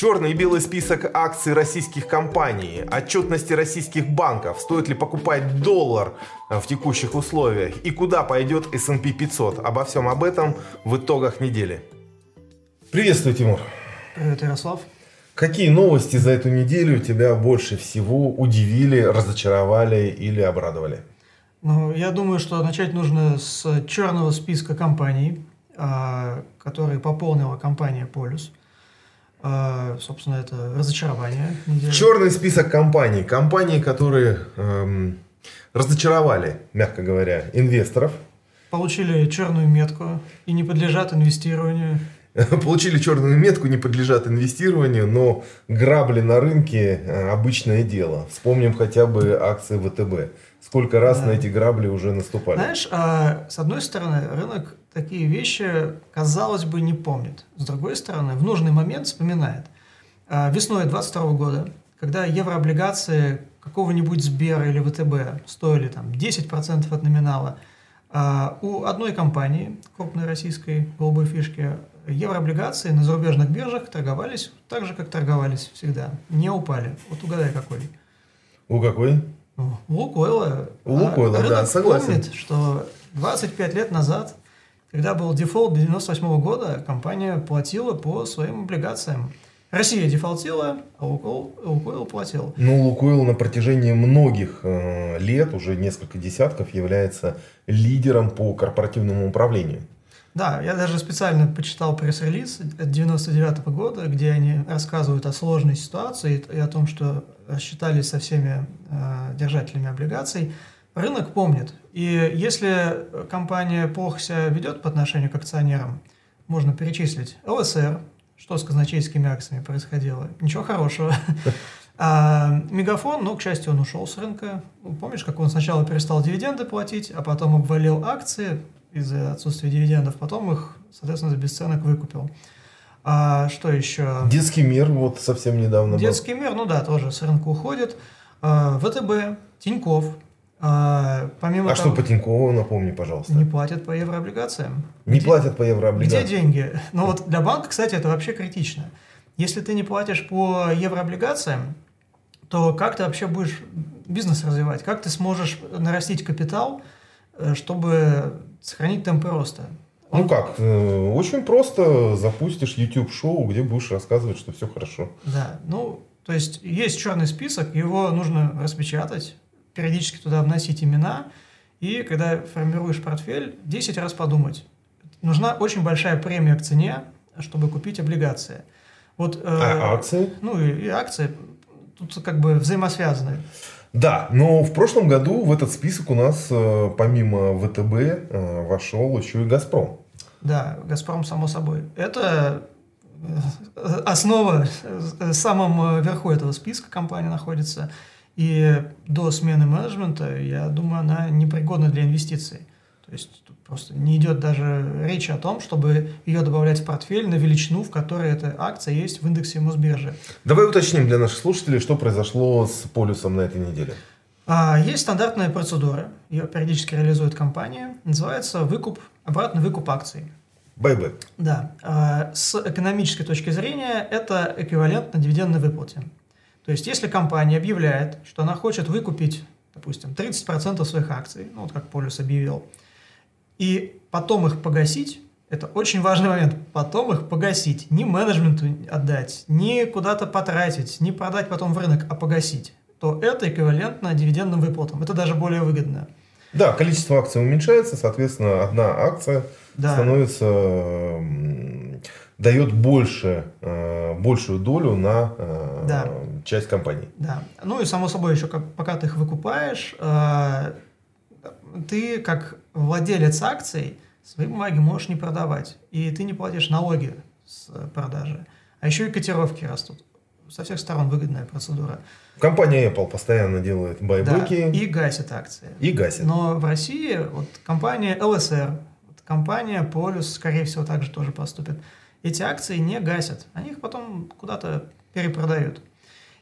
Черный и белый список акций российских компаний, отчетности российских банков, стоит ли покупать доллар в текущих условиях и куда пойдет S&P 500. Обо всем об этом в итогах недели. Приветствую, Тимур. Привет, Ярослав. Какие новости за эту неделю тебя больше всего удивили, разочаровали или обрадовали? Ну, я думаю, что начать нужно с черного списка компаний, а, которые пополнила компания Полюс. А, собственно, это разочарование. Недели. Черный список компаний. Компании, которые эм, разочаровали, мягко говоря, инвесторов. Получили черную метку и не подлежат инвестированию. Получили черную метку, не подлежат инвестированию, но грабли на рынке э, обычное дело. Вспомним хотя бы акции ВТБ. Сколько раз да. на эти грабли уже наступали. Знаешь, а, с одной стороны, рынок такие вещи, казалось бы, не помнит. С другой стороны, в нужный момент вспоминает. А, весной 2022 года, когда еврооблигации какого-нибудь Сбера или ВТБ стоили там 10% от номинала, а, у одной компании, крупной российской голубой фишки, еврооблигации на зарубежных биржах торговались так же, как торговались всегда. Не упали. Вот угадай, какой. У какой? У Лукойла. У Лукойла, а, да, согласен. помнит, что 25 лет назад когда был дефолт 98 года, компания платила по своим облигациям. Россия дефолтила, а Лукойл, Лукойл платил. Ну, Лукойл на протяжении многих э, лет, уже несколько десятков, является лидером по корпоративному управлению. Да, я даже специально почитал пресс-релиз 99 года, где они рассказывают о сложной ситуации и о том, что рассчитались со всеми э, держателями облигаций. Рынок помнит. И если компания плохо себя ведет по отношению к акционерам, можно перечислить ЛСР, что с казначейскими акциями происходило. Ничего хорошего. А Мегафон, ну, к счастью, он ушел с рынка. Ну, помнишь, как он сначала перестал дивиденды платить, а потом обвалил акции из-за отсутствия дивидендов, потом их, соответственно, за бесценок выкупил. А что еще? Детский мир вот совсем недавно Детский был. мир, ну да, тоже с рынка уходит. А, ВТБ, Тиньков, а, помимо а того, что по Тинькову, напомни, пожалуйста. Не платят по еврооблигациям. Не где, платят по еврооблигациям. Где деньги? Ну вот для банка, кстати, это вообще критично. Если ты не платишь по еврооблигациям, то как ты вообще будешь бизнес развивать? Как ты сможешь нарастить капитал, э, чтобы сохранить темпы роста? Он... Ну как, э, очень просто запустишь YouTube-шоу, где будешь рассказывать, что все хорошо. Да, ну, то есть есть черный список, его нужно распечатать, периодически туда вносить имена, и когда формируешь портфель, 10 раз подумать. Нужна очень большая премия к цене, чтобы купить облигации. Вот, э, а акции? Ну и, и акции тут как бы взаимосвязаны. Да, но в прошлом году в этот список у нас э, помимо ВТБ э, вошел еще и Газпром. Да, Газпром само собой. Это э, основа, в самом верху этого списка компания находится. И до смены менеджмента, я думаю, она непригодна для инвестиций. То есть тут просто не идет даже речи о том, чтобы ее добавлять в портфель на величину, в которой эта акция есть в индексе Мосбиржи. Давай уточним для наших слушателей, что произошло с полюсом на этой неделе. А, есть стандартная процедура, ее периодически реализует компания, называется выкуп, обратный выкуп акций. Байбек. Да. А, с экономической точки зрения это эквивалент на дивидендной выплате. То есть, если компания объявляет, что она хочет выкупить, допустим, 30% своих акций, ну вот как Полюс объявил, и потом их погасить, это очень важный момент, потом их погасить, не менеджменту отдать, не куда-то потратить, не продать потом в рынок, а погасить, то это эквивалентно дивидендным выплатам. Это даже более выгодно. Да, количество акций уменьшается, соответственно, одна акция да. становится дает больше, э, большую долю на э, да. часть компании. Да. Ну и само собой еще, как, пока ты их выкупаешь, э, ты как владелец акций свои бумаги можешь не продавать. И ты не платишь налоги с продажи. А еще и котировки растут. Со всех сторон выгодная процедура. Компания Apple постоянно делает байбеки. Да, и гасит акции. И гасит. Но в России вот компания LSR, компания Полюс, скорее всего, также тоже поступит эти акции не гасят, они их потом куда-то перепродают.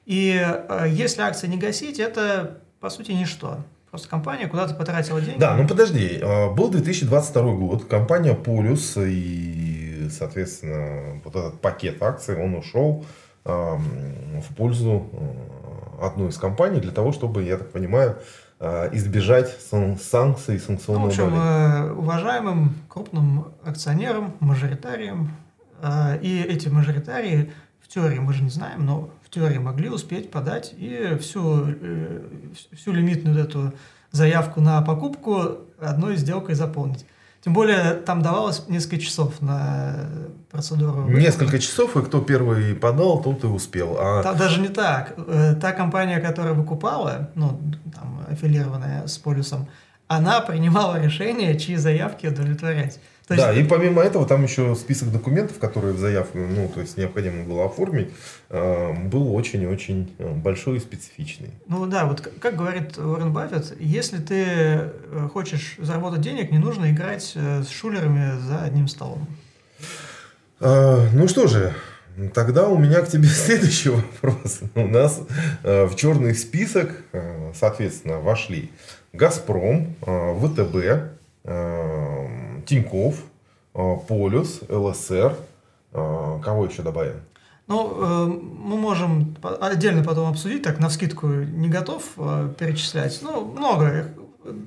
И э, если акции не гасить, это по сути ничто. Просто компания куда-то потратила деньги. Да, ну подожди, э, был 2022 год, компания Полюс и, соответственно, вот этот пакет акций, он ушел в пользу одной из компаний для того, чтобы, я так понимаю, избежать санкций, санкционного ну, в общем, давления. уважаемым крупным акционерам, мажоритариям, и эти мажоритарии в теории мы же не знаем, но в теории могли успеть подать и всю, э, всю лимитную эту заявку на покупку одной сделкой заполнить. Тем более там давалось несколько часов на процедуру. Несколько часов, и кто первый подал, тот и успел. А... Там даже не так. Э, та компания, которая выкупала, ну, там, аффилированная с полюсом, она принимала решение, чьи заявки удовлетворять. То да, и помимо этого там еще список документов, которые в заявку, ну, то есть необходимо было оформить, э, был очень-очень э, большой и специфичный. Ну да, вот как говорит Уоррен Баффет, если ты э, хочешь заработать денег, не нужно играть с шулерами за одним столом. Ну что же, Тогда у меня к тебе следующий вопрос. У нас в черный список, соответственно, вошли Газпром, ВТБ, Тиньков, э, Полюс, ЛСР. Э, кого еще добавим? Ну, э, мы можем отдельно потом обсудить, так, на вскидку не готов перечислять. Ну, много.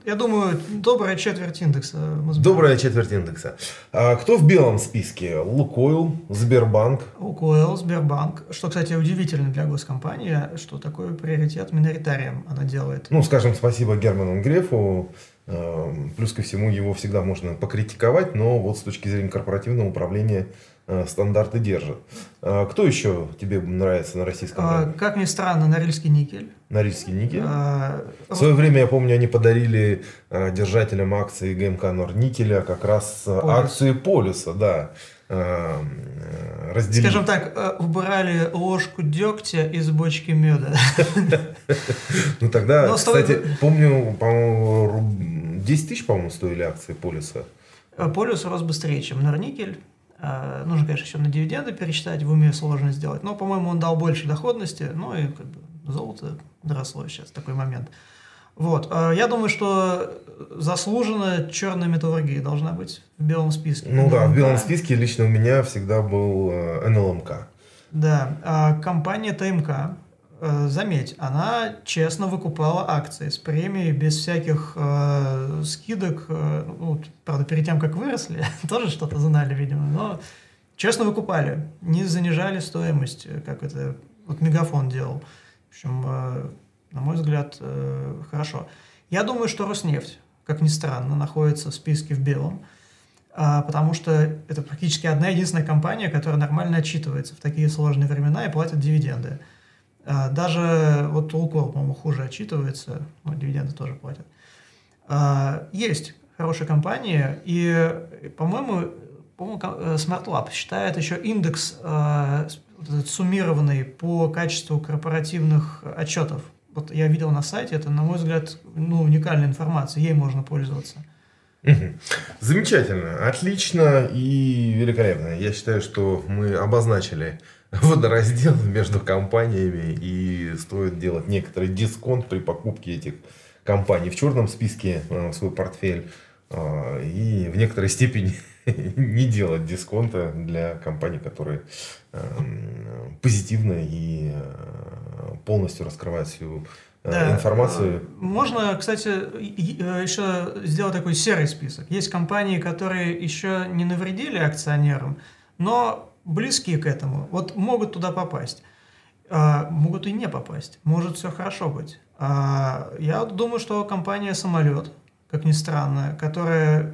Я думаю, добрая четверть индекса. Добрая четверть индекса. А кто в белом списке? Лукойл, Сбербанк. Лукойл, Сбербанк. Что, кстати, удивительно для госкомпании, что такой приоритет миноритариям она делает. Ну, скажем спасибо Герману Грефу плюс ко всему его всегда можно покритиковать, но вот с точки зрения корпоративного управления э, стандарты держат. Э, кто еще тебе нравится на российском а, рынке? Как ни странно, Норильский никель. Норильский никель? А... В свое время, я помню, они подарили э, держателям акций ГМК Норникеля как раз Полюс. акции Полюса, да. Разделили. Скажем так, убрали ложку дегтя из бочки меда. Ну тогда, кстати, помню, по-моему, 10 тысяч, по-моему, стоили акции Полюса. Э, Полюс рос быстрее, чем Норникель. Э, нужно, конечно, еще на дивиденды пересчитать, в уме сложно сделать. Но, по-моему, он дал больше доходности. Ну и как бы, золото доросло сейчас, такой момент. Вот. Э, я думаю, что заслуженно черная металлургия должна быть в белом списке. Ну да, в белом списке лично у меня всегда был НЛМК. Да, а компания ТМК Э, заметь, она честно выкупала акции с премией без всяких э, скидок. Э, ну, правда, перед тем, как выросли, тоже что-то знали, видимо, но честно выкупали, не занижали стоимость, как это вот Мегафон делал. В общем, э, на мой взгляд, э, хорошо. Я думаю, что Роснефть, как ни странно, находится в списке в белом, э, потому что это практически одна единственная компания, которая нормально отчитывается в такие сложные времена и платит дивиденды. А, даже вот Лукойл, по-моему, хуже отчитывается, но дивиденды тоже платят. А, есть хорошие компании, и, по-моему, по-моему, э, SmartLab считает еще индекс а, суммированный по качеству корпоративных отчетов. Вот я видел на сайте, это, на мой взгляд, ну, уникальная информация, ей можно пользоваться. Замечательно, отлично и великолепно. Я считаю, что мы обозначили водораздел между компаниями и стоит делать некоторый дисконт при покупке этих компаний в черном списке э, в свой портфель э, и в некоторой степени не делать дисконта для компаний, которые эм, позитивно и э, полностью раскрывают всю да. информацию. Можно, кстати, еще сделать такой серый список. Есть компании, которые еще не навредили акционерам, но близкие к этому, вот могут туда попасть. А, могут и не попасть. Может все хорошо быть. А, я думаю, что компания «Самолет», как ни странно, которая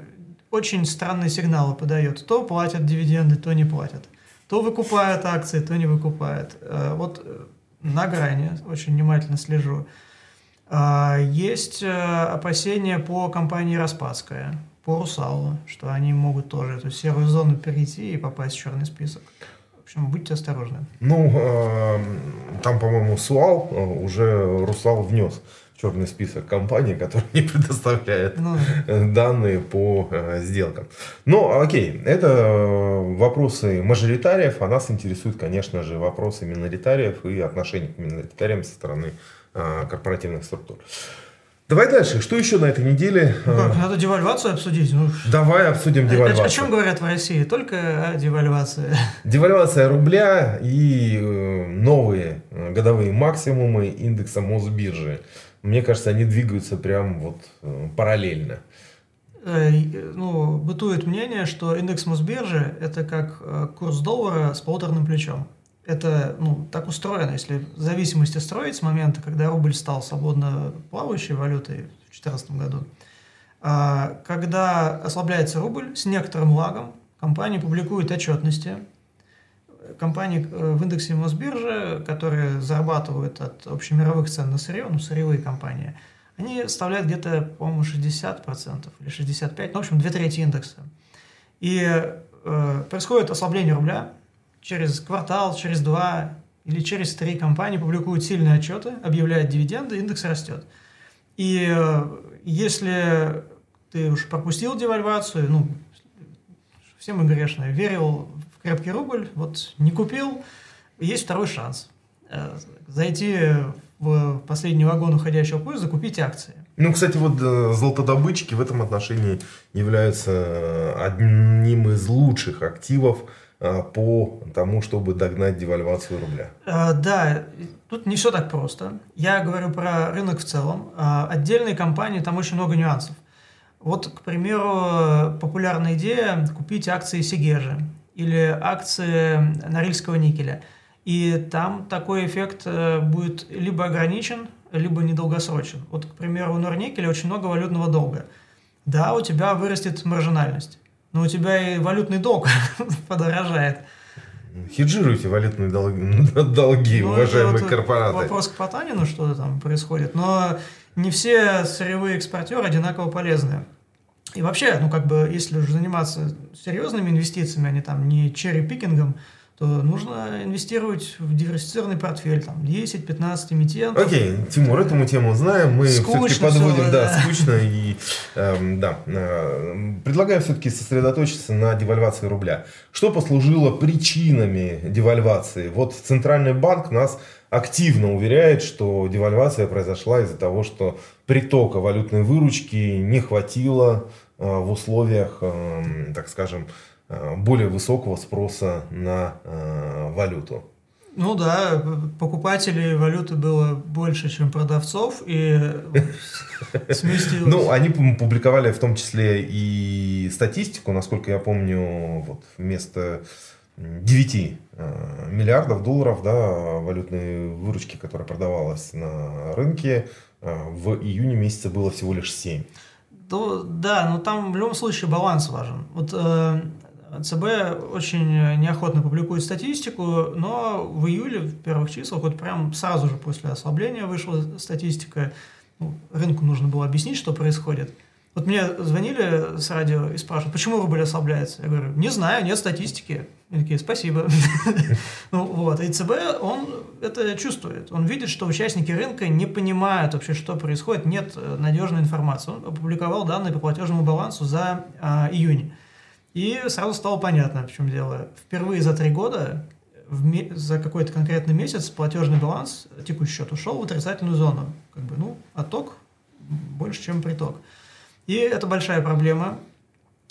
очень странные сигналы подает. То платят дивиденды, то не платят. То выкупают акции, то не выкупают. А, вот э, на грани, очень внимательно слежу. А, есть э, опасения по компании «Распадская» по Русалу, что они могут тоже эту серую зону перейти и попасть в черный список. В общем, будьте осторожны. Ну, э, там, по-моему, Суал э, уже Русал внес черный список компаний, которые не предоставляют ну, данные по э, сделкам. Ну, окей, это вопросы мажоритариев, а нас интересуют, конечно же, вопросы миноритариев и отношения к миноритариям со стороны э, корпоративных структур. Давай дальше. Что еще на этой неделе? Ну как, надо девальвацию обсудить. Ну, Давай обсудим девальвацию. О, о чем говорят в России? Только о девальвации. Девальвация рубля и э, новые э, годовые максимумы индекса Мосбиржи. Мне кажется, они двигаются прям вот э, параллельно. Ну, бытует мнение, что индекс Мосбиржи – это как курс доллара с полуторным плечом это ну, так устроено, если в зависимости строить с момента, когда рубль стал свободно плавающей валютой в 2014 году, а, когда ослабляется рубль, с некоторым лагом компании публикуют отчетности. Компании э, в индексе Мосбиржи, которые зарабатывают от общемировых цен на сырье, ну, сырьевые компании, они составляют где-то, по-моему, 60% или 65%, ну, в общем, две трети индекса. И э, происходит ослабление рубля, через квартал, через два или через три компании публикуют сильные отчеты, объявляют дивиденды, индекс растет. И э, если ты уж пропустил девальвацию, ну, все мы грешные, верил крепкий рубль, вот не купил, есть второй шанс. Э, зайти в последний вагон уходящего поезда, купить акции. Ну, кстати, вот э, золотодобытчики в этом отношении являются одним из лучших активов по тому, чтобы догнать девальвацию рубля? Да, тут не все так просто. Я говорю про рынок в целом. Отдельные компании, там очень много нюансов. Вот, к примеру, популярная идея купить акции Сигежи или акции Норильского никеля. И там такой эффект э, будет либо ограничен, либо недолгосрочен. Вот, к примеру, у Норникеля очень много валютного долга. Да, у тебя вырастет маржинальность но у тебя и валютный долг подорожает. Хеджируйте валютные долги, долги ну, уважаемые вот корпораты. Вопрос к Потанину, что там происходит. Но не все сырьевые экспортеры одинаково полезны. И вообще, ну как бы, если уже заниматься серьезными инвестициями, а не там не черри-пикингом, то нужно инвестировать в диверсифицированный портфель, там, 10-15 эмитентов. Окей, okay, Тимур, эту тему знаем, мы все-таки подводим, все, да, да, скучно, и, э, да, э, предлагаю все-таки сосредоточиться на девальвации рубля. Что послужило причинами девальвации? Вот Центральный банк нас активно уверяет, что девальвация произошла из-за того, что притока валютной выручки не хватило э, в условиях, э, так скажем, Э, более высокого спроса на валюту. Ну да, покупателей валюты было больше, чем продавцов, и сместилось. Ну, они публиковали в том числе и статистику, насколько я помню, вот вместо 9 э, миллиардов долларов да, валютной выручки, которая продавалась на рынке, в июне месяце было всего лишь 7. То, да, но там в любом случае баланс важен. Вот ЦБ очень неохотно публикует статистику, но в июле, в первых числах, вот прям сразу же после ослабления вышла статистика. Ну, рынку нужно было объяснить, что происходит. Вот мне звонили с радио и спрашивают, почему рубль ослабляется? Я говорю, не знаю, нет статистики. Они такие, спасибо. Ну вот, и ЦБ, он это чувствует. Он видит, что участники рынка не понимают вообще, что происходит, нет надежной информации. Он опубликовал данные по платежному балансу за а, июнь. И сразу стало понятно, в чем дело. Впервые за три года в, за какой-то конкретный месяц платежный баланс, текущий счет, ушел в отрицательную зону. Как бы, ну, отток больше, чем приток. И это большая проблема,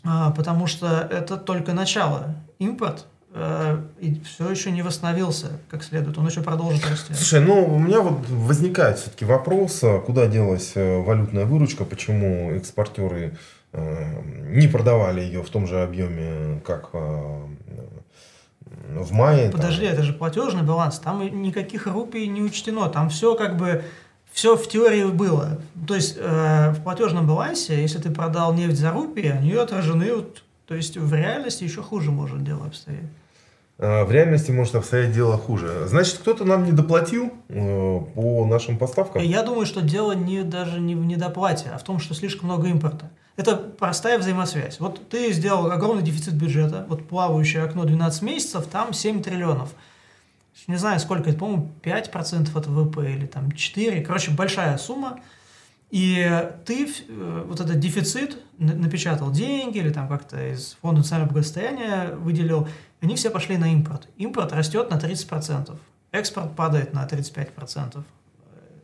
а, потому что это только начало. Импорт э, и все еще не восстановился как следует, он еще продолжит расти. Слушай, ну у меня вот возникает все-таки вопрос, а куда делась э, валютная выручка, почему экспортеры Э, не продавали ее в том же объеме, как э, в мае. Подожди, там. это же платежный баланс, там никаких рупий не учтено, там все как бы все в теории было. То есть э, в платежном балансе, если ты продал нефть за рупии, они отражены, вот, то есть в реальности еще хуже может дело обстоять. Э, в реальности может обстоять дело хуже. Значит, кто-то нам не доплатил э, по нашим поставкам? Я думаю, что дело не, даже не в недоплате, а в том, что слишком много импорта. Это простая взаимосвязь. Вот ты сделал огромный дефицит бюджета, вот плавающее окно 12 месяцев, там 7 триллионов. Не знаю, сколько по-моему, 5% от ВВП или там 4. Короче, большая сумма. И ты э, вот этот дефицит напечатал деньги или там как-то из фонда национального благосостояния выделил, они все пошли на импорт. Импорт растет на 30%, экспорт падает на 35%.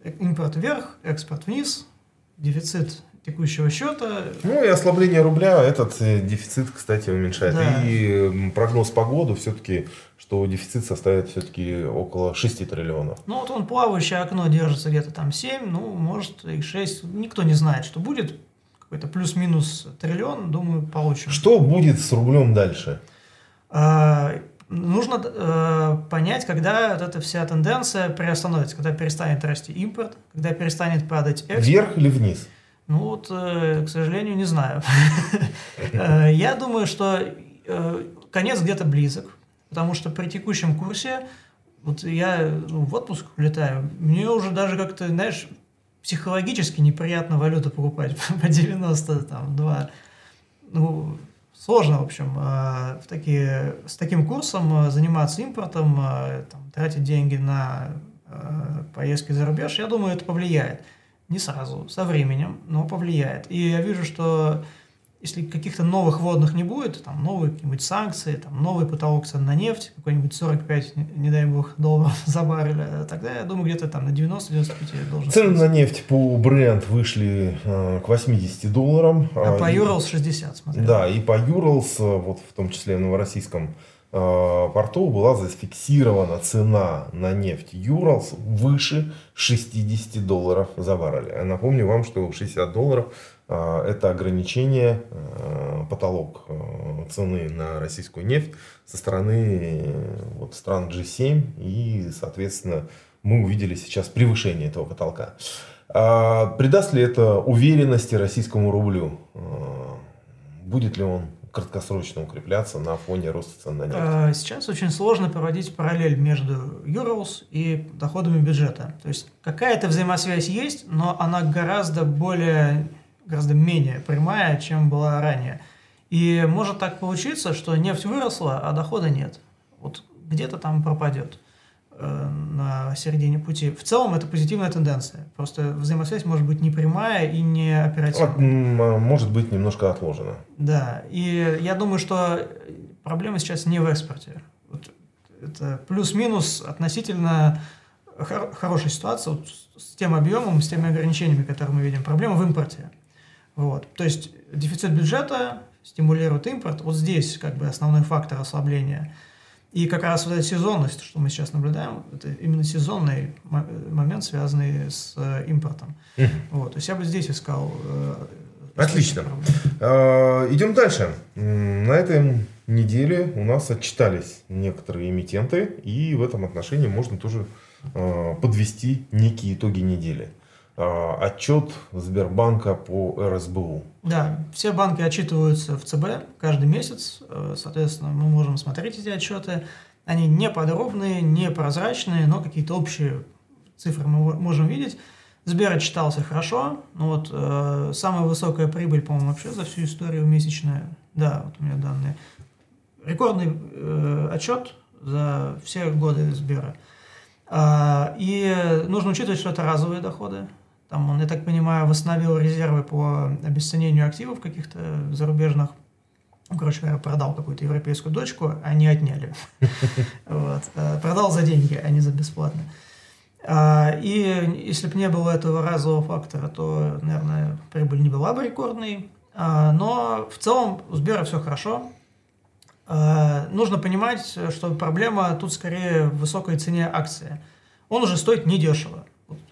Э, импорт вверх, экспорт вниз, дефицит текущего счета. Ну и ослабление рубля этот э, дефицит, кстати, уменьшает. Да. И прогноз по году все-таки, что дефицит составит все-таки около 6 триллионов. Ну вот он плавающее окно держится где-то там 7, ну может и 6. Никто не знает, что будет. Какой-то плюс-минус триллион, думаю, получим. Что будет с рублем дальше? А, нужно э, понять, когда вот эта вся тенденция приостановится, когда перестанет расти импорт, когда перестанет падать экспорт. Вверх или вниз? Ну вот, э, к сожалению, не знаю. Э, я думаю, что э, конец где-то близок, потому что при текущем курсе, вот я ну, в отпуск летаю, мне уже даже как-то, знаешь, психологически неприятно валюту покупать по 92. Ну, сложно, в общем, в такие, с таким курсом заниматься импортом, там, тратить деньги на поездки за рубеж, я думаю, это повлияет. Не сразу, со временем, но повлияет. И я вижу, что если каких-то новых водных не будет, там новые какие-нибудь санкции, там новый потолок цен на нефть, какой-нибудь 45, не, дай бог, долларов за баррель, тогда я думаю, где-то там на 90-95 должен Цены на нефть по бренд вышли э, к 80 долларам. А, а по Urals 60, смотрю. Да, и по Urals, э, вот в том числе в новороссийском Э, порту была зафиксирована цена на нефть Юралс выше 60 долларов за баррель. Напомню вам, что 60 долларов э, это ограничение, э, потолок цены на российскую нефть со стороны вот, стран G7 и, соответственно, мы увидели сейчас превышение этого потолка. А придаст ли это уверенности российскому рублю? Будет ли он краткосрочно укрепляться на фоне роста цен на нефть? А, сейчас очень сложно проводить параллель между Euros и доходами бюджета. То есть какая-то взаимосвязь есть, но она гораздо более, гораздо менее прямая, чем была ранее. И может так получиться, что нефть выросла, а дохода нет. Вот где-то там пропадет. Э, на середине пути. В целом это позитивная тенденция. Просто взаимосвязь может быть не прямая и не оперативная. Может быть немножко отложена. Да. И я думаю, что проблема сейчас не в экспорте. Вот это плюс-минус относительно хор- хорошая ситуация вот с тем объемом, с теми ограничениями, которые мы видим. Проблема в импорте. Вот. То есть дефицит бюджета стимулирует импорт. Вот здесь как бы основной фактор ослабления – и как раз вот эта сезонность, что мы сейчас наблюдаем, это именно сезонный момент, связанный с э, импортом. Угу. Вот, то есть я бы здесь искал. Э, Отлично. Э, идем дальше. На этой неделе у нас отчитались некоторые эмитенты, и в этом отношении можно тоже э, подвести некие итоги недели. А, отчет Сбербанка по РСБУ. Да, все банки отчитываются в ЦБ каждый месяц, э, соответственно, мы можем смотреть эти отчеты. Они не подробные, не прозрачные, но какие-то общие цифры мы можем видеть. Сбер отчитался хорошо, ну вот э, самая высокая прибыль, по-моему, вообще за всю историю месячная. Да, вот у меня данные. Рекордный э, отчет за все годы Сбера. Э, и нужно учитывать, что это разовые доходы. Там он, я так понимаю, восстановил резервы по обесценению активов каких-то зарубежных. Короче говоря, продал какую-то европейскую дочку, они отняли. Вот. Э, продал за деньги, а не за бесплатно. А, и если бы не было этого разового фактора, то, наверное, прибыль не была бы рекордной. А, но в целом у Сбера все хорошо. А, нужно понимать, что проблема тут скорее в высокой цене акции. Он уже стоит недешево.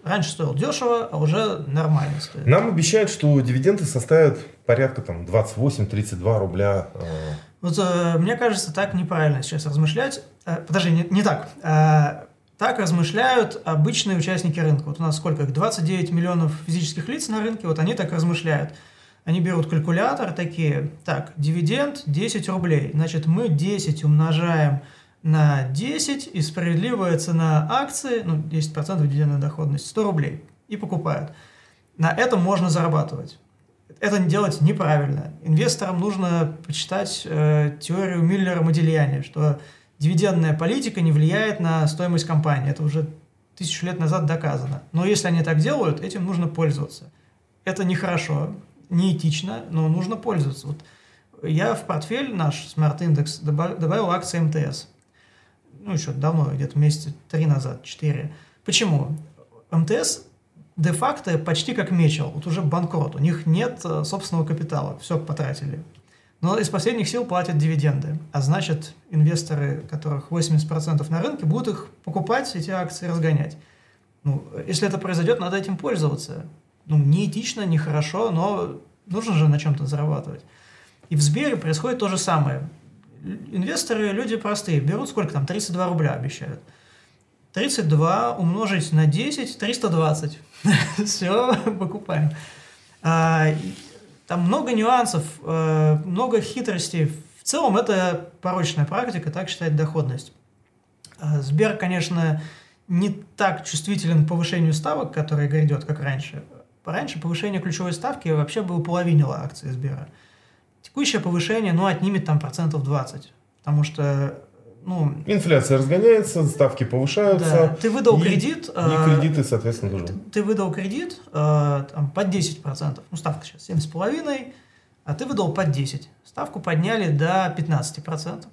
Раньше стоил дешево, а уже нормально стоит. Нам обещают, что дивиденды составят порядка там 28-32 рубля. Э. Вот э, мне кажется, так неправильно сейчас размышлять. Э, подожди, не, не так. Так размышляют обычные участники рынка. Вот у нас сколько? 29 миллионов физических лиц на рынке, вот они так размышляют. Они берут калькулятор такие, так, дивиденд 10 рублей, значит мы 10 умножаем на 10 и справедливая цена акции, ну, 10% дивидендная доходность, 100 рублей, и покупают. На этом можно зарабатывать. Это делать неправильно. Инвесторам нужно почитать э, теорию Миллера-Модильяни, что дивидендная политика не влияет на стоимость компании. Это уже тысячу лет назад доказано. Но если они так делают, этим нужно пользоваться. Это нехорошо, неэтично, но нужно пользоваться. Вот я в портфель наш Smart Index добавил акции МТС ну, еще давно, где-то месяца три назад, четыре. Почему? МТС де-факто почти как Мечел, вот уже банкрот, у них нет э, собственного капитала, все потратили. Но из последних сил платят дивиденды, а значит, инвесторы, которых 80% на рынке, будут их покупать, эти акции разгонять. Ну, если это произойдет, надо этим пользоваться. Ну, не этично, не хорошо, но нужно же на чем-то зарабатывать. И в Сбере происходит то же самое. Инвесторы, люди простые, берут сколько там, 32 рубля обещают. 32 умножить на 10, 320. Все, покупаем. А, там много нюансов, э, много хитростей. В целом это порочная практика, так считает доходность. А, Сбер, конечно, не так чувствителен к повышению ставок, которое грядет, как раньше. Раньше повышение ключевой ставки вообще бы уполовинило акции Сбера. Текущее повышение, ну, отнимет там процентов 20. Потому что ну, Инфляция разгоняется, ставки повышаются. Да. Ты выдал и, кредит. И э, кредиты, соответственно, тоже. Ты, ты выдал кредит э, там, под 10%. Ну, ставка сейчас 7,5%, а ты выдал под 10%. Ставку подняли до 15%.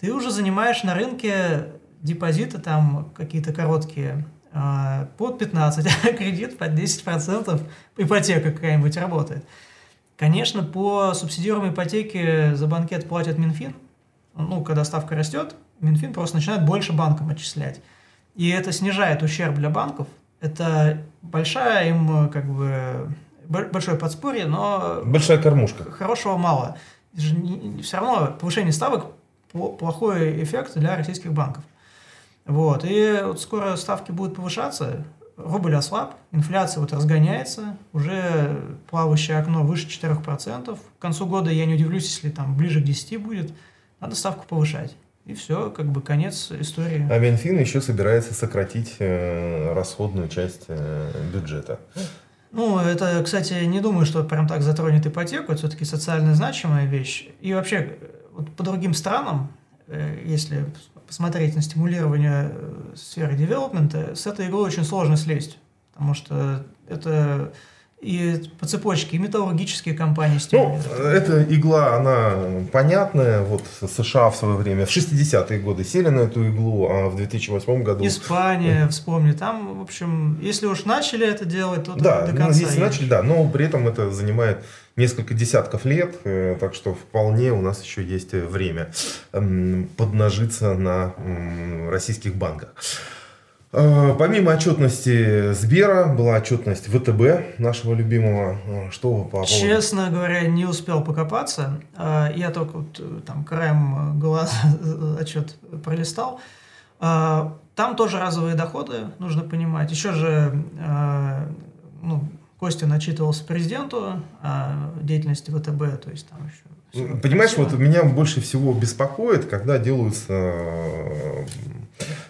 Ты уже занимаешь на рынке депозиты там какие-то короткие э, под 15, а кредит под 10%, ипотека какая-нибудь работает. Конечно, по субсидируемой ипотеке за банкет платят Минфин – ну, когда ставка растет, Минфин просто начинает больше банкам отчислять. И это снижает ущерб для банков. Это большая им как бы большое подспорье, но... Большая кормушка. Хорошего мало. Все равно повышение ставок плохой эффект для российских банков. Вот. И вот скоро ставки будут повышаться, рубль ослаб, инфляция вот разгоняется, уже плавающее окно выше 4%. К концу года я не удивлюсь, если там ближе к 10 будет – надо ставку повышать. И все, как бы конец истории. А Минфин еще собирается сократить э, расходную часть э, бюджета. Ну, это, кстати, не думаю, что прям так затронет ипотеку, это все-таки социально значимая вещь. И вообще, вот по другим странам, э, если посмотреть на стимулирование э, сферы девелопмента, с этой иглой очень сложно слезть, потому что это и по цепочке, и металлургические компании Ну, эта игла, она понятная. Вот США в свое время, в 60-е годы сели на эту иглу, а в 2008 году... Испания, вспомни, там, в общем, если уж начали это делать, то да, до конца. Ну, если начали, да, но при этом это занимает несколько десятков лет, э, так что вполне у нас еще есть время поднажиться на российских банках. Э, помимо отчетности Сбера, была отчетность ВТБ, нашего любимого. Э, что по поводу? Честно говоря, не успел покопаться. Э, я только вот, там краем глаза отчет пролистал. Там тоже разовые доходы, нужно понимать. Еще же ну, Костя начитывался президенту о деятельности ВТБ, то есть там еще... Понимаешь, вот меня больше всего беспокоит, когда делаются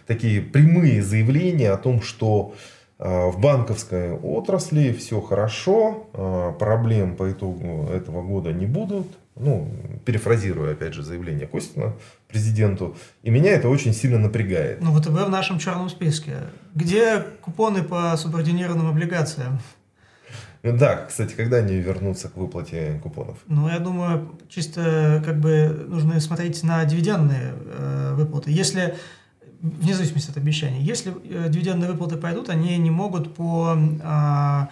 такие прямые заявления о том, что э, в банковской отрасли все хорошо, э, проблем по итогу этого года не будут. Ну, перефразируя, опять же, заявление Костина президенту. И меня это очень сильно напрягает. Ну, ВТБ в нашем черном списке. Где купоны по субординированным облигациям? Да, кстати, когда они вернутся к выплате купонов? Ну, я думаю, чисто как бы нужно смотреть на дивидендные э, выплаты. Если вне зависимости от обещаний. Если э, дивидендные выплаты пойдут, они не могут по а,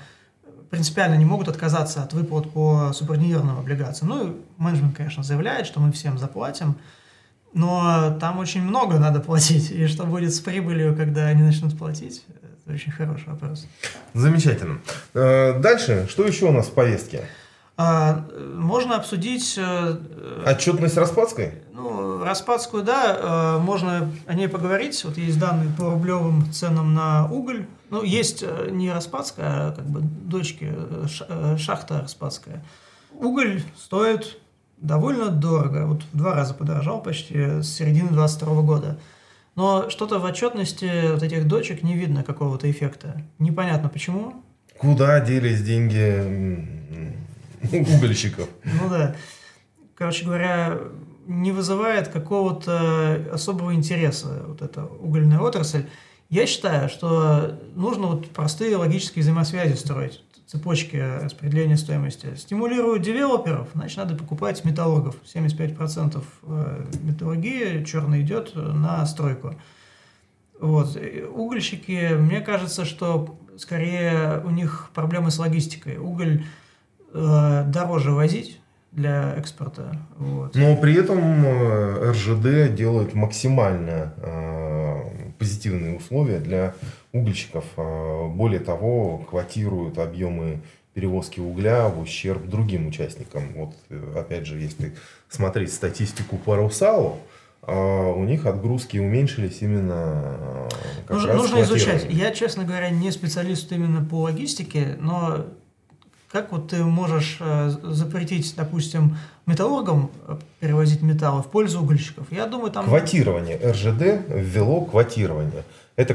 принципиально не могут отказаться от выплат по субординированным облигациям. Ну, менеджмент, конечно, заявляет, что мы всем заплатим, но там очень много надо платить. И что будет с прибылью, когда они начнут платить, это очень хороший вопрос. Замечательно. Э, дальше, что еще у нас в повестке? А, можно обсудить... Э, Отчетность Распадской? Ну, Распадскую, да, э, можно о ней поговорить. Вот есть данные по рублевым ценам на уголь. Ну, есть э, не Распадская, а как бы дочки, шахта Распадская. Уголь стоит довольно дорого. Вот в два раза подорожал почти с середины 22 года. Но что-то в отчетности вот этих дочек не видно какого-то эффекта. Непонятно почему. Куда делись деньги угольщиков. Ну да. Короче говоря, не вызывает какого-то особого интереса вот эта угольная отрасль. Я считаю, что нужно вот простые логические взаимосвязи строить, цепочки распределения стоимости. Стимулируют девелоперов, значит, надо покупать металлургов. 75% э, металлургии черный идет на стройку. Вот. Угольщики, мне кажется, что скорее у них проблемы с логистикой. Уголь дороже возить для экспорта. Вот. Но при этом э, РЖД делает максимально э, позитивные условия для угольщиков. Э, более того, квотируют объемы перевозки угля в ущерб другим участникам. Вот, э, опять же, если смотреть статистику по Русалу, у них отгрузки уменьшились именно э, как нужно, раз нужно изучать. Я, честно говоря, не специалист именно по логистике, но как вот ты можешь э, запретить, допустим, металлургам перевозить металлы в пользу угольщиков? Я думаю, там... Квотирование. РЖД ввело квотирование. Это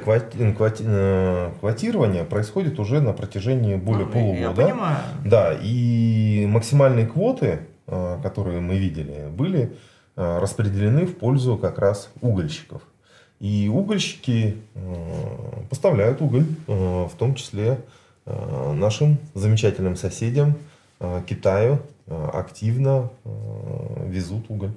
квотирование происходит уже на протяжении более ну, полугода. Я понимаю. Да, и максимальные квоты, э, которые мы видели, были Э, распределены в пользу как раз угольщиков. И угольщики э, поставляют уголь, э, в том числе нашим замечательным соседям Китаю активно везут уголь.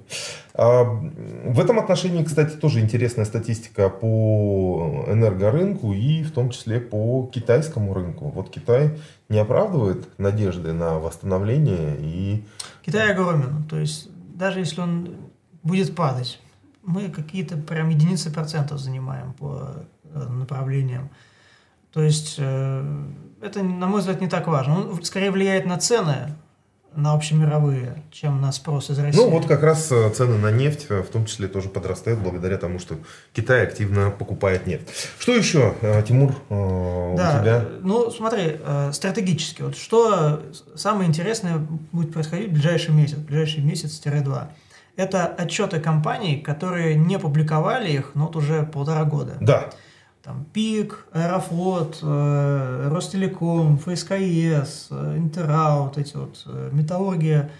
А, в этом отношении, кстати, тоже интересная статистика по энергорынку и в том числе по китайскому рынку. Вот Китай не оправдывает надежды на восстановление и... Китай огромен, то есть даже если он будет падать. Мы какие-то прям единицы процентов занимаем по э, направлениям. То есть э, это, на мой взгляд, не так важно. Он скорее влияет на цены, на общемировые, чем на спрос из России. Ну, вот как раз э, цены на нефть в том числе тоже подрастают благодаря тому, что Китай активно покупает нефть. Что еще, Тимур, у да, тебя? Ну, смотри, стратегически. Вот что самое интересное будет происходить в ближайший месяц, в ближайший месяц-два. Это отчеты компаний, которые не публиковали их, ну, вот уже полтора года. Да. Там ПИК, Аэрофлот, э, Ростелеком, ФСКС, э, Интера, вот эти вот, э, Металлургия,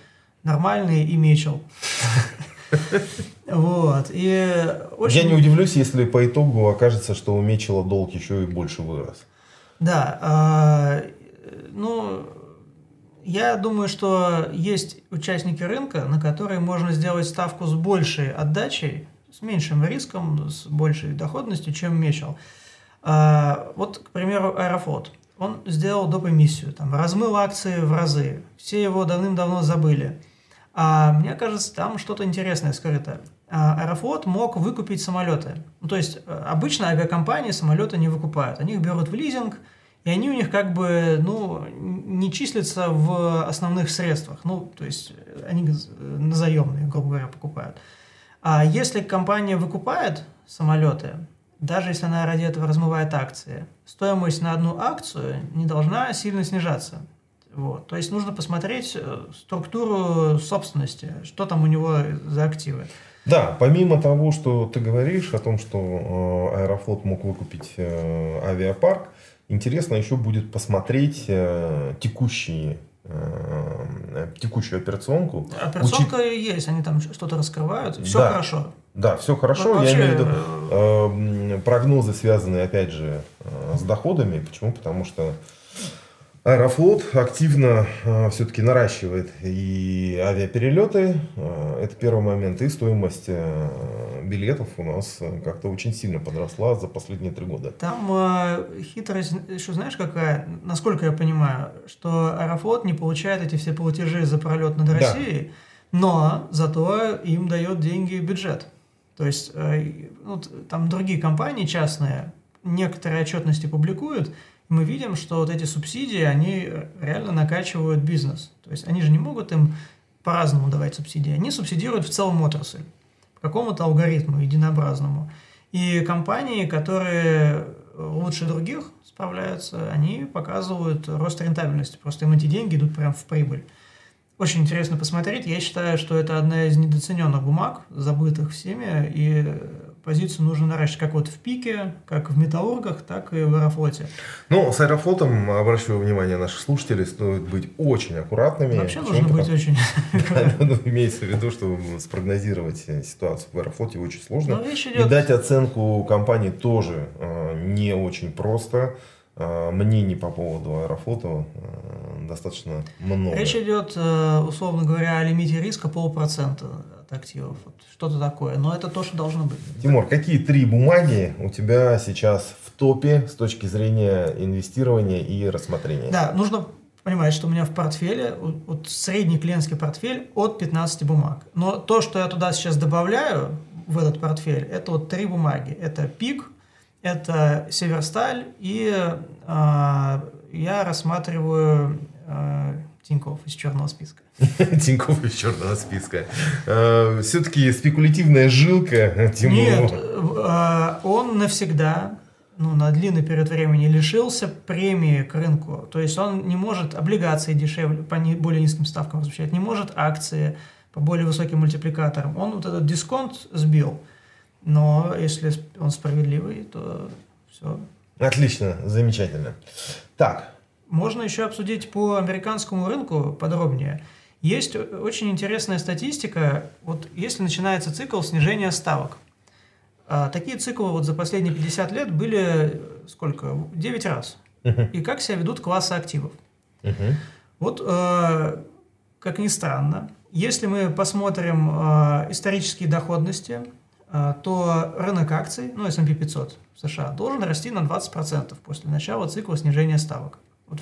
нормальные и Мечел. Вот. И очень... Я не удивлюсь, если по итогу окажется, что у Мечела долг еще и больше вырос. Да. А, ну, я думаю, что есть участники рынка, на которые можно сделать ставку с большей отдачей, с меньшим риском, с большей доходностью, чем Мечел. А, вот, к примеру, Аэрофлот. Он сделал доп. эмиссию, там, размыл акции в разы. Все его давным-давно забыли. А мне кажется, там что-то интересное скрыто. А Аэрофлот мог выкупить самолеты. Ну, то есть, э, обычно авиакомпании самолеты не выкупают. Они их берут в лизинг – и они у них как бы, ну, не числятся в основных средствах. Ну, то есть они на заемные, грубо говоря, покупают. А если компания выкупает самолеты, даже если она ради этого размывает акции, стоимость на одну акцию не должна сильно снижаться. Вот. То есть нужно посмотреть э, структуру собственности, что там у него за активы. Да, помимо того, что ты говоришь о том, что э, Аэрофлот мог выкупить э, авиапарк, Интересно еще будет посмотреть текущие текущую операционку. Операционка Учит... есть, они там что-то раскрывают, все да, хорошо. Да, все хорошо. Вообще... Я имею в виду э, прогнозы, связанные, опять же, э, с доходами. Почему? Потому что Аэрофлот активно э, все-таки наращивает и авиаперелеты, э, это первый момент, и стоимость э, билетов у нас как-то очень сильно подросла за последние три года. Там э, хитрость еще знаешь какая, насколько я понимаю, что Аэрофлот не получает эти все платежи за пролет над Россией, да. но зато им дает деньги бюджет. То есть э, ну, там другие компании частные некоторые отчетности публикуют, мы видим, что вот эти субсидии, они реально накачивают бизнес. То есть они же не могут им по-разному давать субсидии. Они субсидируют в целом отрасль по какому-то алгоритму единообразному. И компании, которые лучше других справляются, они показывают рост рентабельности. Просто им эти деньги идут прямо в прибыль. Очень интересно посмотреть. Я считаю, что это одна из недооцененных бумаг, забытых всеми, и позицию нужно наращивать как вот в пике, как в металлургах, так и в аэрофлоте. Ну, с аэрофлотом, обращаю внимание наших слушателей, стоит быть очень аккуратными. Вообще нужно быть очень ну, Имеется в виду, что спрогнозировать ситуацию в аэрофлоте очень сложно. И дать оценку компании тоже э, не очень просто. Э, мнений по поводу аэрофлота э, достаточно много. Речь идет, условно говоря, о лимите риска полпроцента активов, вот что-то такое. Но это то, что должно быть. Тимур, какие три бумаги у тебя сейчас в топе с точки зрения инвестирования и рассмотрения? Да, нужно понимать, что у меня в портфеле, вот средний клиентский портфель от 15 бумаг. Но то, что я туда сейчас добавляю, в этот портфель, это вот три бумаги. Это ПИК, это Северсталь и э, я рассматриваю э, Тиньков из черного списка. Тиньков из черного списка. Э, Все-таки спекулятивная жилка Тимур. Нет, э, он навсегда ну, на длинный период времени лишился премии к рынку. То есть он не может облигации дешевле, по более низким ставкам размещать, не может акции по более высоким мультипликаторам. Он вот этот дисконт сбил. Но если он справедливый, то все. Отлично, замечательно. Так. Можно еще обсудить по американскому рынку подробнее. Есть очень интересная статистика. Вот если начинается цикл снижения ставок, а такие циклы вот за последние 50 лет были сколько? 9 раз. Uh-huh. И как себя ведут классы активов. Uh-huh. Вот, э, как ни странно, если мы посмотрим э, исторические доходности, э, то рынок акций, ну, S&P 500 в США, должен расти на 20% после начала цикла снижения ставок.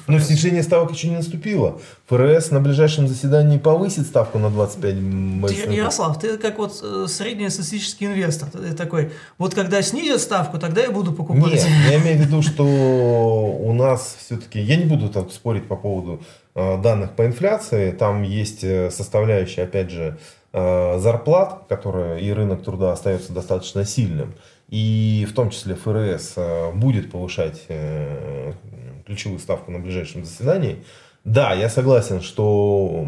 Но снижение ставок еще не наступило. ФРС на ближайшем заседании повысит ставку на 25 базисных Ярослав, ты как вот э, среднестатистический инвестор. Ты такой, вот когда снизят ставку, тогда я буду покупать. Нет, я имею в виду, что у нас все-таки, я не буду так спорить по поводу э, данных по инфляции, там есть э, составляющая, опять же, зарплат, которая и рынок труда остается достаточно сильным. И в том числе ФРС будет повышать ключевую ставку на ближайшем заседании. Да, я согласен, что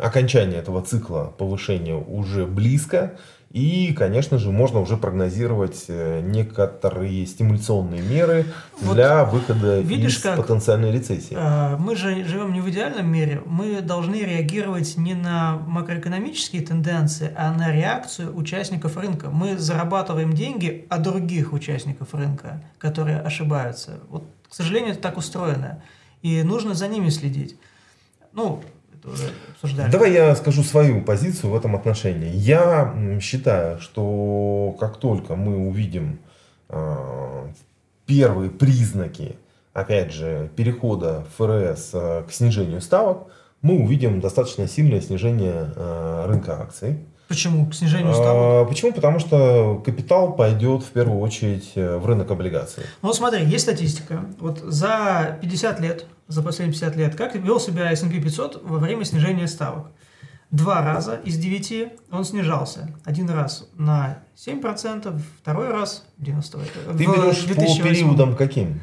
окончание этого цикла повышения уже близко. И, конечно же, можно уже прогнозировать э, некоторые стимуляционные меры вот для выхода видишь, из как, потенциальной рецессии. Э, мы же живем не в идеальном мире. Мы должны реагировать не на макроэкономические тенденции, а на реакцию участников рынка. Мы зарабатываем деньги от других участников рынка, которые ошибаются. Вот к сожалению, это так устроено. И нужно за ними следить. Ну, уже обсуждали. Давай я скажу свою позицию в этом отношении. Я считаю, что как только мы увидим э, первые признаки, опять же, перехода ФРС э, к снижению ставок, мы увидим достаточно сильное снижение э, рынка акций. Почему? К снижению ставок? А, почему? Потому что капитал пойдет в первую очередь э, в рынок облигаций. Ну вот смотри, есть статистика. Вот за 50 лет, за последние 50 лет, как вел себя S&P 500 во время снижения ставок? Два раза из девяти он снижался. Один раз на 7%, второй раз 90 Ты берешь по периодам каким?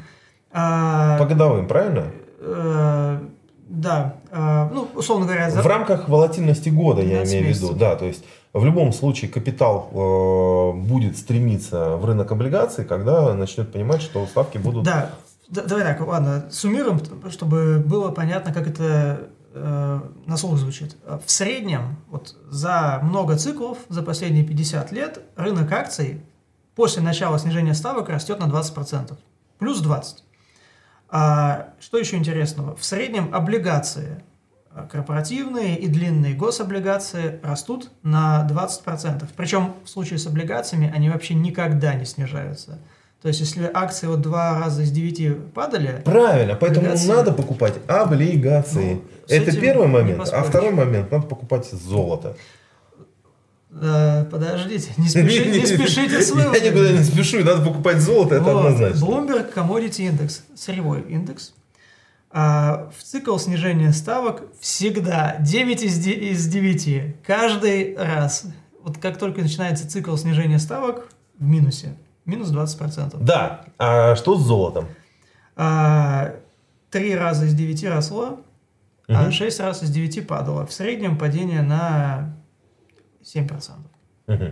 А, по годовым, правильно? А, да, э, ну, условно говоря... За... В рамках волатильности года, я имею в виду, да, то есть в любом случае капитал э, будет стремиться в рынок облигаций, когда начнет понимать, что ставки будут... Да, давай так, ладно, суммируем, чтобы было понятно, как это э, на слух звучит. В среднем, вот за много циклов, за последние 50 лет, рынок акций после начала снижения ставок растет на 20%. Плюс 20%. А что еще интересного? В среднем облигации корпоративные и длинные гособлигации растут на 20%. Причем в случае с облигациями они вообще никогда не снижаются. То есть, если акции вот два раза из девяти падали... Правильно, поэтому облигации... надо покупать облигации. Ну, Это первый момент. А второй момент, надо покупать золото. Э, подождите, не спешите, не спешите с выводами. Я никуда не спешу, надо покупать золото, это вот. однозначно. Bloomberg Commodity Index, сырьевой индекс. А в цикл снижения ставок всегда 9 из, из 9. Каждый раз. Вот как только начинается цикл снижения ставок, в минусе. Минус 20%. Да. А что с золотом? А, три раза из 9 росло, угу. а 6 раз из 9 падало. В среднем падение на 7%. Угу.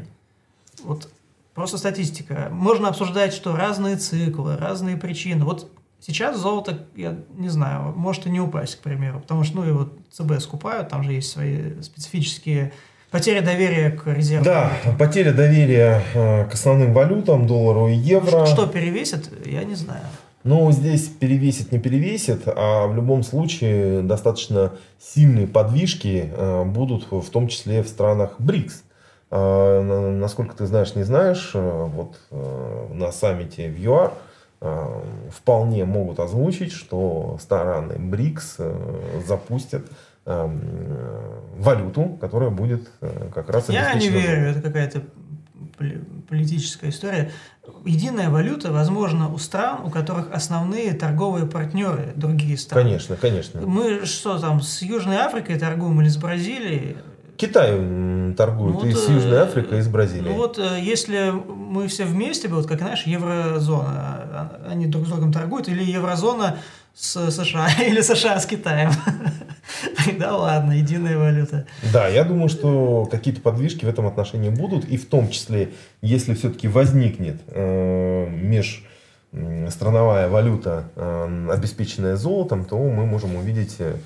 Вот просто статистика. Можно обсуждать, что разные циклы, разные причины. Вот сейчас золото, я не знаю, может и не упасть, к примеру, потому что, ну, вот ЦБ скупают, там же есть свои специфические Потеря доверия к резервам. Да, потеря доверия э, к основным валютам, доллару и евро. Что перевесит, я не знаю. Ну, здесь перевесит, не перевесит, а в любом случае достаточно сильные подвижки э, будут в том числе в странах БРИКС. А, насколько ты знаешь, не знаешь, э, вот на саммите в ЮАР вполне могут озвучить, что страны БРИКС запустят валюту, которая будет как раз Я не верю, это какая-то политическая история. Единая валюта, возможно, у стран, у которых основные торговые партнеры другие страны. Конечно, конечно. Мы что там, с Южной Африкой торгуем или с Бразилией? Китай торгует ну, и с Южной э, Африкой, и с Бразилией. Ну вот, э, если мы все вместе, вот как, знаешь, еврозона, а, они друг с другом торгуют, или еврозона с США, или США с Китаем. Да ладно, единая валюта. Да, я думаю, что какие-то подвижки в этом отношении будут, и в том числе, если все-таки возникнет э, меж страновая валюта, э, обеспеченная золотом, то мы можем увидеть э,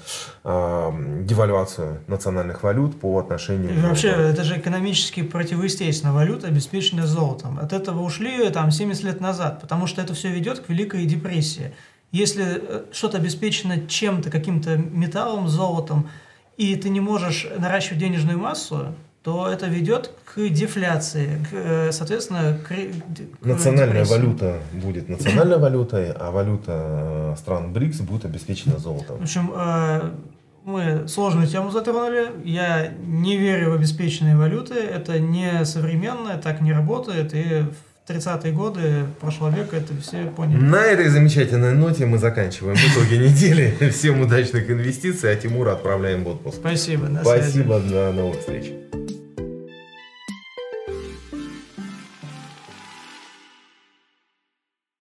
девальвацию национальных валют по отношению... И вообще, это же экономически противоестественно. Валюта, обеспеченная золотом. От этого ушли там 70 лет назад, потому что это все ведет к Великой депрессии. Если э, что-то обеспечено чем-то, каким-то металлом, золотом, и ты не можешь наращивать денежную массу, то это ведет к дефляции, к, э, соответственно, к, к Национальная депрессии. валюта будет национальной валютой, а валюта э, стран БРИКС будет обеспечена золотом. В общем, мы сложную тему затронули. Я не верю в обеспеченные валюты. Это не современное, так не работает. И 30-е годы прошлого века, это все поняли. На этой замечательной ноте мы заканчиваем итоги недели. Всем удачных инвестиций, а Тимура отправляем в отпуск. Спасибо, Спасибо, до новых встреч.